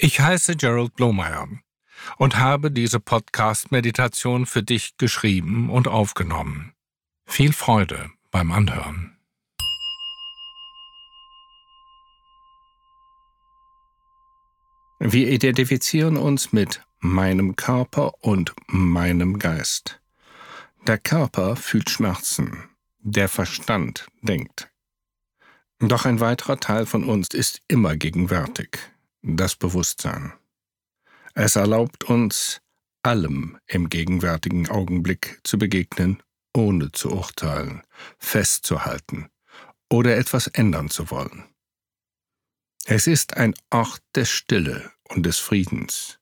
Ich heiße Gerald Blomeyer und habe diese Podcast-Meditation für dich geschrieben und aufgenommen. Viel Freude beim Anhören. Wir identifizieren uns mit meinem Körper und meinem Geist. Der Körper fühlt Schmerzen, der Verstand denkt. Doch ein weiterer Teil von uns ist immer gegenwärtig, das Bewusstsein. Es erlaubt uns, allem im gegenwärtigen Augenblick zu begegnen, ohne zu urteilen, festzuhalten oder etwas ändern zu wollen. Es ist ein Ort der Stille und des Friedens,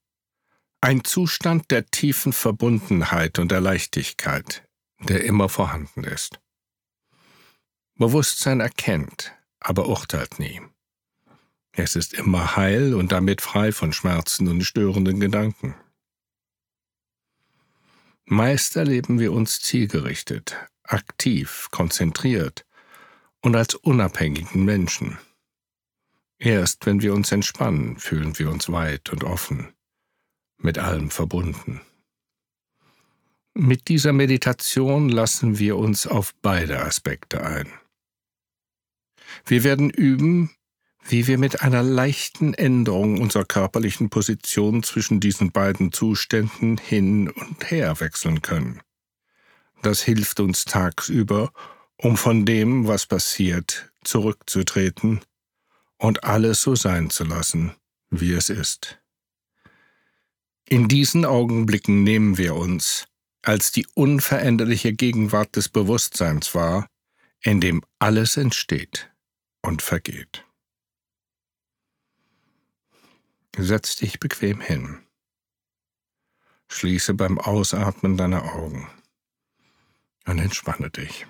ein Zustand der tiefen Verbundenheit und der Leichtigkeit, der immer vorhanden ist. Bewusstsein erkennt, aber urteilt nie. Es ist immer heil und damit frei von Schmerzen und störenden Gedanken. Meist erleben wir uns zielgerichtet, aktiv, konzentriert und als unabhängigen Menschen. Erst wenn wir uns entspannen, fühlen wir uns weit und offen, mit allem verbunden. Mit dieser Meditation lassen wir uns auf beide Aspekte ein. Wir werden üben, wie wir mit einer leichten Änderung unserer körperlichen Position zwischen diesen beiden Zuständen hin und her wechseln können. Das hilft uns tagsüber, um von dem, was passiert, zurückzutreten und alles so sein zu lassen, wie es ist. In diesen Augenblicken nehmen wir uns als die unveränderliche Gegenwart des Bewusstseins wahr, in dem alles entsteht und vergeht. Setz dich bequem hin. Schließe beim Ausatmen deine Augen und entspanne dich.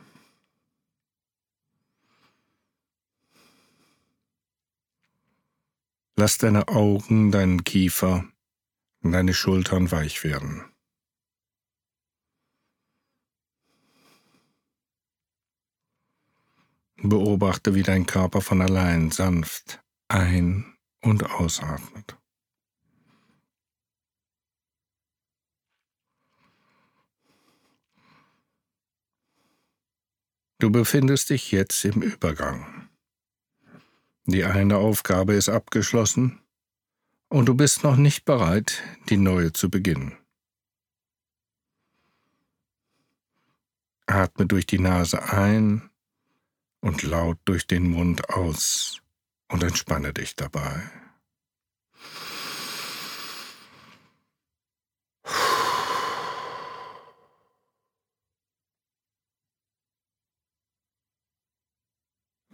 Lass deine Augen, deinen Kiefer und deine Schultern weich werden. Beobachte, wie dein Körper von allein sanft ein- und ausatmet. Du befindest dich jetzt im Übergang. Die eine Aufgabe ist abgeschlossen und du bist noch nicht bereit, die neue zu beginnen. Atme durch die Nase ein und laut durch den Mund aus und entspanne dich dabei.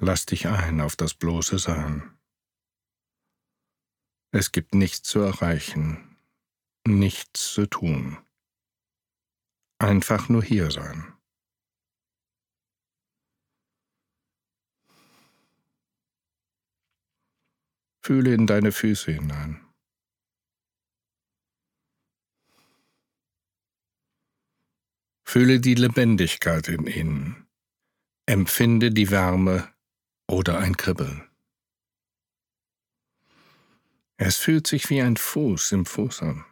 Lass dich ein auf das bloße Sein. Es gibt nichts zu erreichen, nichts zu tun. Einfach nur hier sein. Fühle in deine Füße hinein. Fühle die Lebendigkeit in ihnen. Empfinde die Wärme oder ein Kribbeln. Es fühlt sich wie ein Fuß im Fuß an.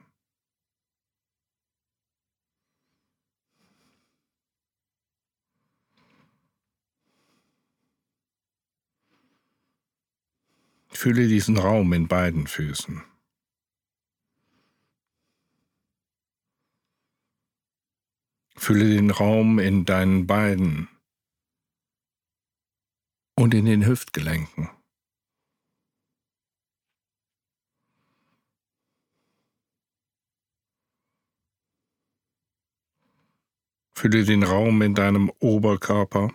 Fühle diesen Raum in beiden Füßen. Fühle den Raum in deinen Beinen und in den Hüftgelenken. Fühle den Raum in deinem Oberkörper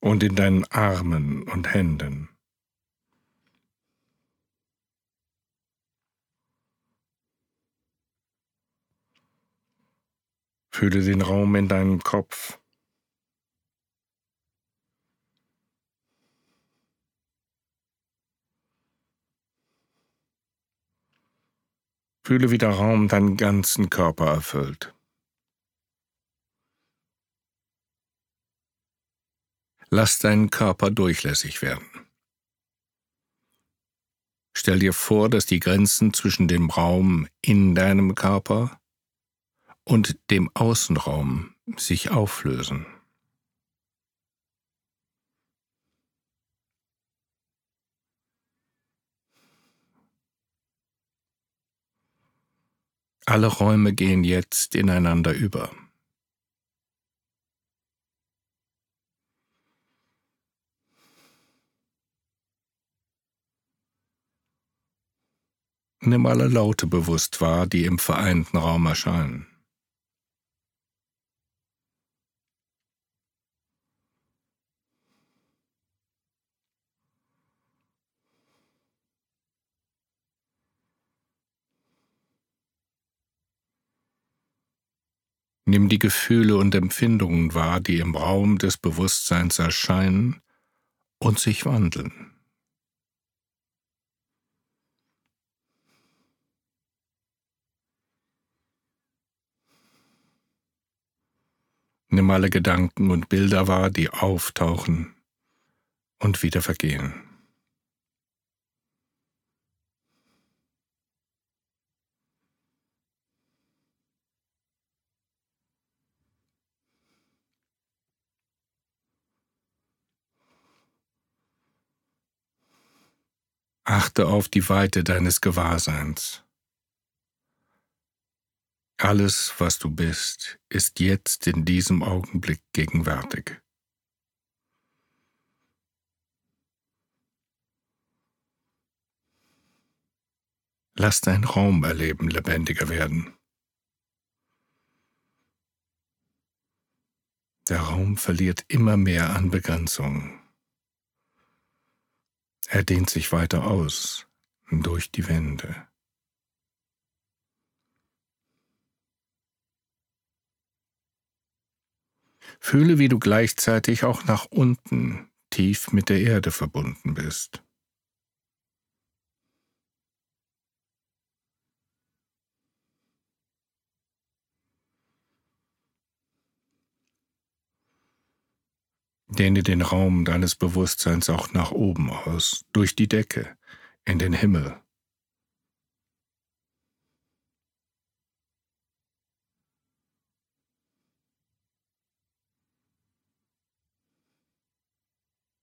und in deinen Armen und Händen. Fühle den Raum in deinem Kopf. Fühle, wie der Raum deinen ganzen Körper erfüllt. Lass deinen Körper durchlässig werden. Stell dir vor, dass die Grenzen zwischen dem Raum in deinem Körper und dem Außenraum sich auflösen. Alle Räume gehen jetzt ineinander über. Nimm alle Laute bewusst wahr, die im vereinten Raum erscheinen. Nimm die Gefühle und Empfindungen wahr, die im Raum des Bewusstseins erscheinen und sich wandeln. Nimm alle Gedanken und Bilder wahr, die auftauchen und wieder vergehen. Achte auf die Weite deines Gewahrseins. Alles, was du bist, ist jetzt in diesem Augenblick gegenwärtig. Lass dein Raumerleben lebendiger werden. Der Raum verliert immer mehr an Begrenzung. Er dehnt sich weiter aus durch die Wände. Fühle, wie du gleichzeitig auch nach unten tief mit der Erde verbunden bist. Dehne den Raum deines Bewusstseins auch nach oben aus, durch die Decke, in den Himmel.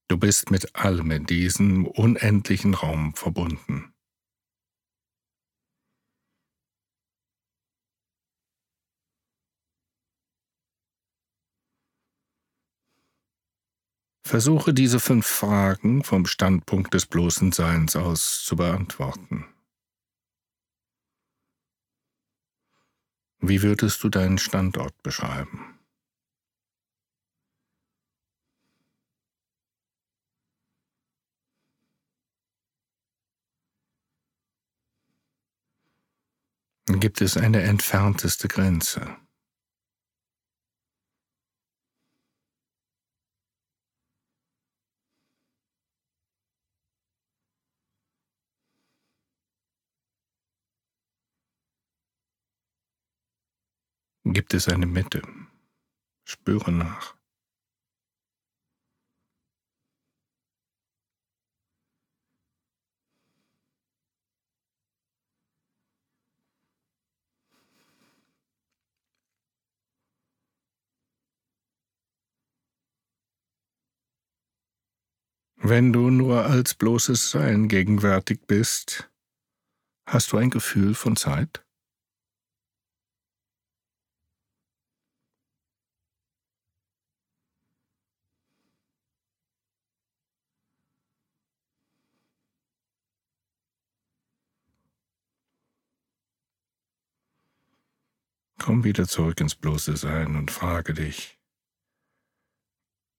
Du bist mit allem in diesem unendlichen Raum verbunden. Versuche diese fünf Fragen vom Standpunkt des bloßen Seins aus zu beantworten. Wie würdest du deinen Standort beschreiben? gibt es eine entfernteste Grenze. Gibt es eine Mitte? Spüre nach. Wenn du nur als bloßes Sein gegenwärtig bist, hast du ein Gefühl von Zeit? Komm wieder zurück ins bloße Sein und frage dich,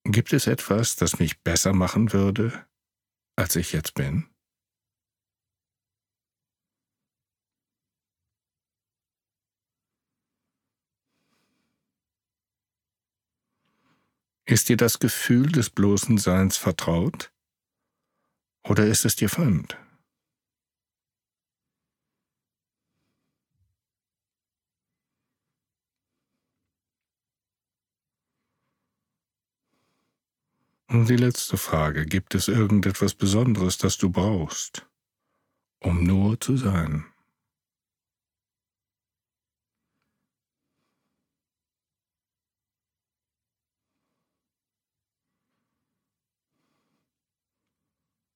Gibt es etwas, das mich besser machen würde, als ich jetzt bin? Ist dir das Gefühl des bloßen Seins vertraut oder ist es dir fremd? Und die letzte Frage, gibt es irgendetwas Besonderes, das du brauchst, um nur zu sein?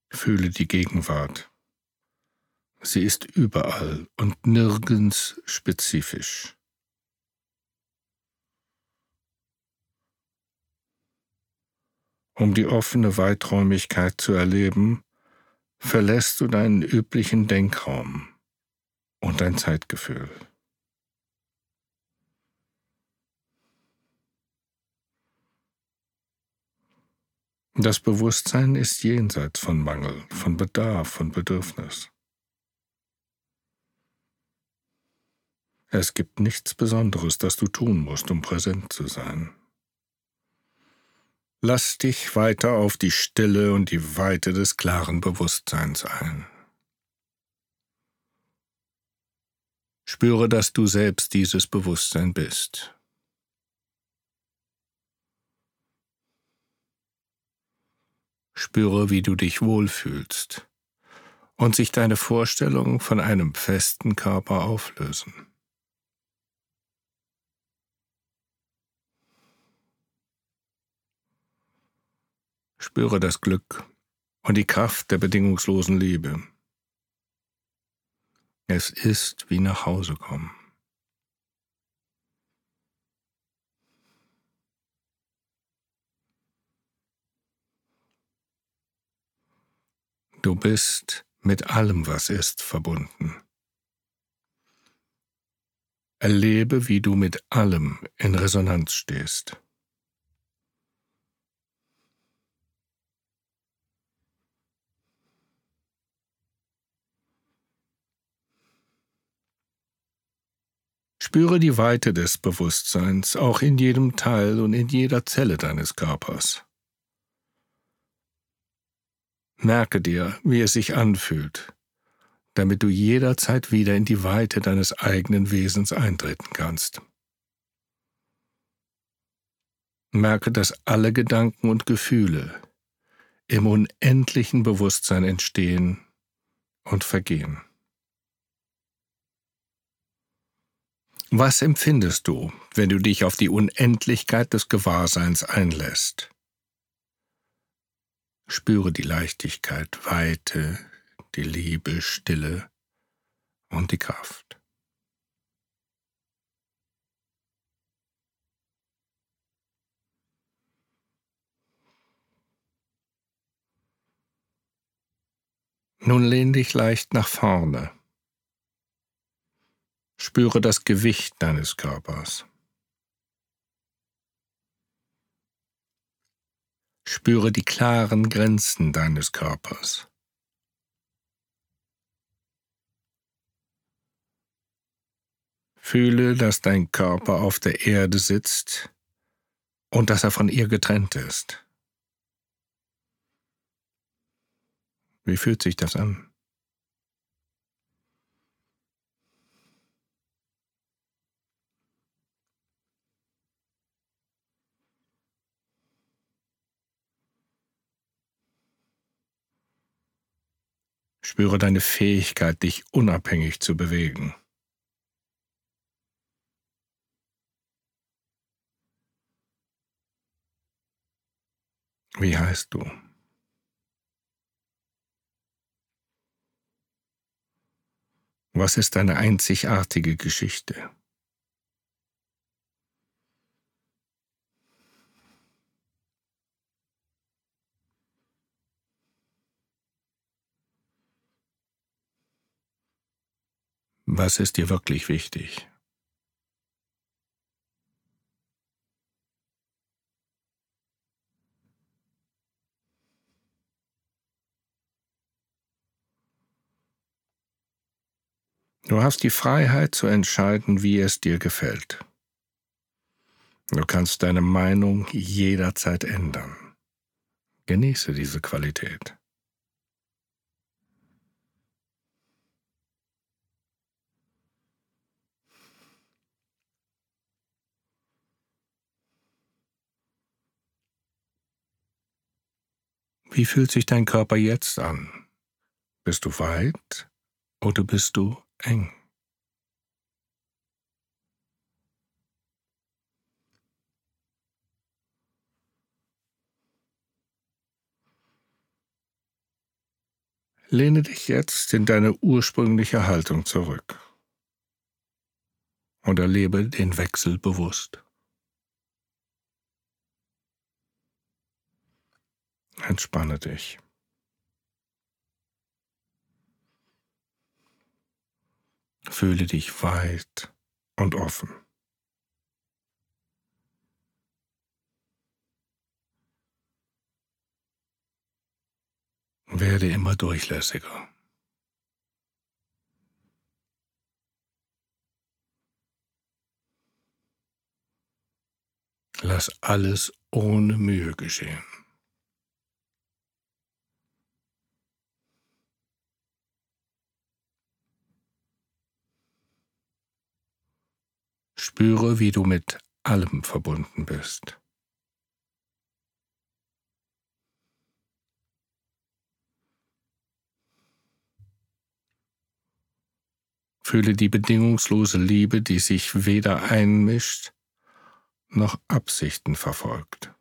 Fühle die Gegenwart. Sie ist überall und nirgends spezifisch. Um die offene Weiträumigkeit zu erleben, verlässt du deinen üblichen Denkraum und dein Zeitgefühl. Das Bewusstsein ist jenseits von Mangel, von Bedarf, von Bedürfnis. Es gibt nichts Besonderes, das du tun musst, um präsent zu sein. Lass dich weiter auf die Stille und die Weite des klaren Bewusstseins ein. Spüre, dass du selbst dieses Bewusstsein bist. Spüre, wie du dich wohlfühlst und sich deine Vorstellungen von einem festen Körper auflösen. Spüre das Glück und die Kraft der bedingungslosen Liebe. Es ist wie nach Hause kommen. Du bist mit allem, was ist, verbunden. Erlebe, wie du mit allem in Resonanz stehst. Spüre die Weite des Bewusstseins auch in jedem Teil und in jeder Zelle deines Körpers. Merke dir, wie es sich anfühlt, damit du jederzeit wieder in die Weite deines eigenen Wesens eintreten kannst. Merke, dass alle Gedanken und Gefühle im unendlichen Bewusstsein entstehen und vergehen. Was empfindest du, wenn du dich auf die Unendlichkeit des Gewahrseins einlässt? Spüre die Leichtigkeit, Weite, die Liebe, Stille und die Kraft. Nun lehn dich leicht nach vorne Spüre das Gewicht deines Körpers. Spüre die klaren Grenzen deines Körpers. Fühle, dass dein Körper auf der Erde sitzt und dass er von ihr getrennt ist. Wie fühlt sich das an? Spüre deine Fähigkeit, dich unabhängig zu bewegen. Wie heißt du? Was ist deine einzigartige Geschichte? Was ist dir wirklich wichtig? Du hast die Freiheit zu entscheiden, wie es dir gefällt. Du kannst deine Meinung jederzeit ändern. Genieße diese Qualität. Wie fühlt sich dein Körper jetzt an? Bist du weit oder bist du eng? Lehne dich jetzt in deine ursprüngliche Haltung zurück und erlebe den Wechsel bewusst. Entspanne dich. Fühle dich weit und offen. Werde immer durchlässiger. Lass alles ohne Mühe geschehen. Spüre, wie du mit allem verbunden bist. Fühle die bedingungslose Liebe, die sich weder einmischt noch Absichten verfolgt.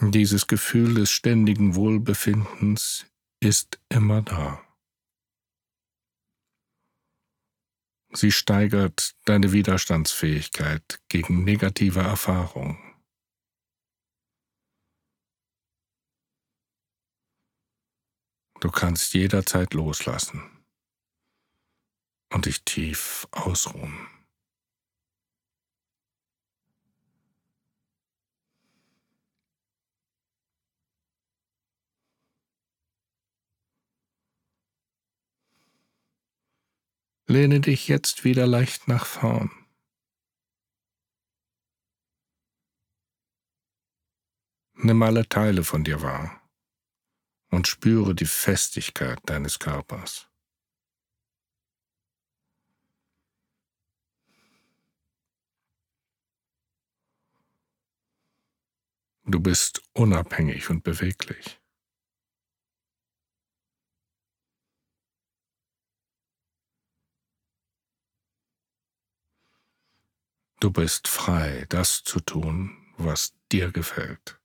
Dieses Gefühl des ständigen Wohlbefindens ist immer da. Sie steigert deine Widerstandsfähigkeit gegen negative Erfahrungen. Du kannst jederzeit loslassen und dich tief ausruhen. Lehne dich jetzt wieder leicht nach vorn. Nimm alle Teile von dir wahr und spüre die Festigkeit deines Körpers. Du bist unabhängig und beweglich. Du bist frei, das zu tun, was dir gefällt.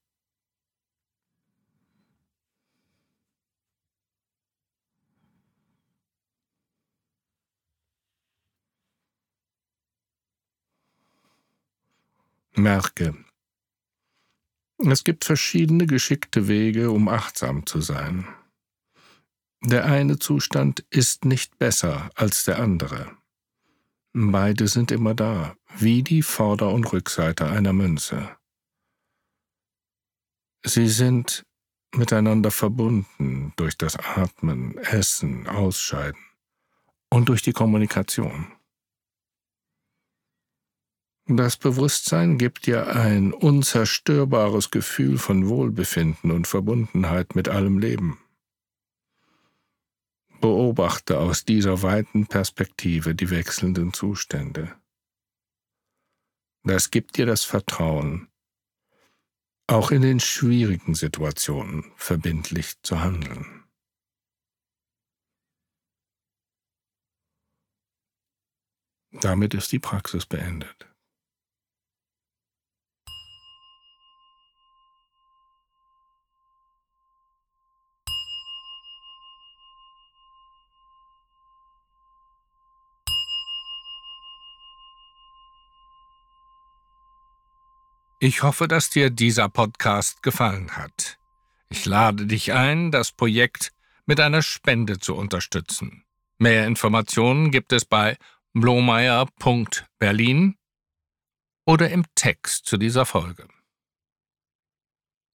Merke, es gibt verschiedene geschickte Wege, um achtsam zu sein. Der eine Zustand ist nicht besser als der andere. Beide sind immer da, wie die Vorder- und Rückseite einer Münze. Sie sind miteinander verbunden durch das Atmen, Essen, Ausscheiden und durch die Kommunikation. Das Bewusstsein gibt dir ein unzerstörbares Gefühl von Wohlbefinden und Verbundenheit mit allem Leben. Beobachte aus dieser weiten Perspektive die wechselnden Zustände. Das gibt dir das Vertrauen, auch in den schwierigen Situationen verbindlich zu handeln. Damit ist die Praxis beendet. Ich hoffe, dass dir dieser Podcast gefallen hat. Ich lade dich ein, das Projekt mit einer Spende zu unterstützen. Mehr Informationen gibt es bei blomeyer.berlin oder im Text zu dieser Folge.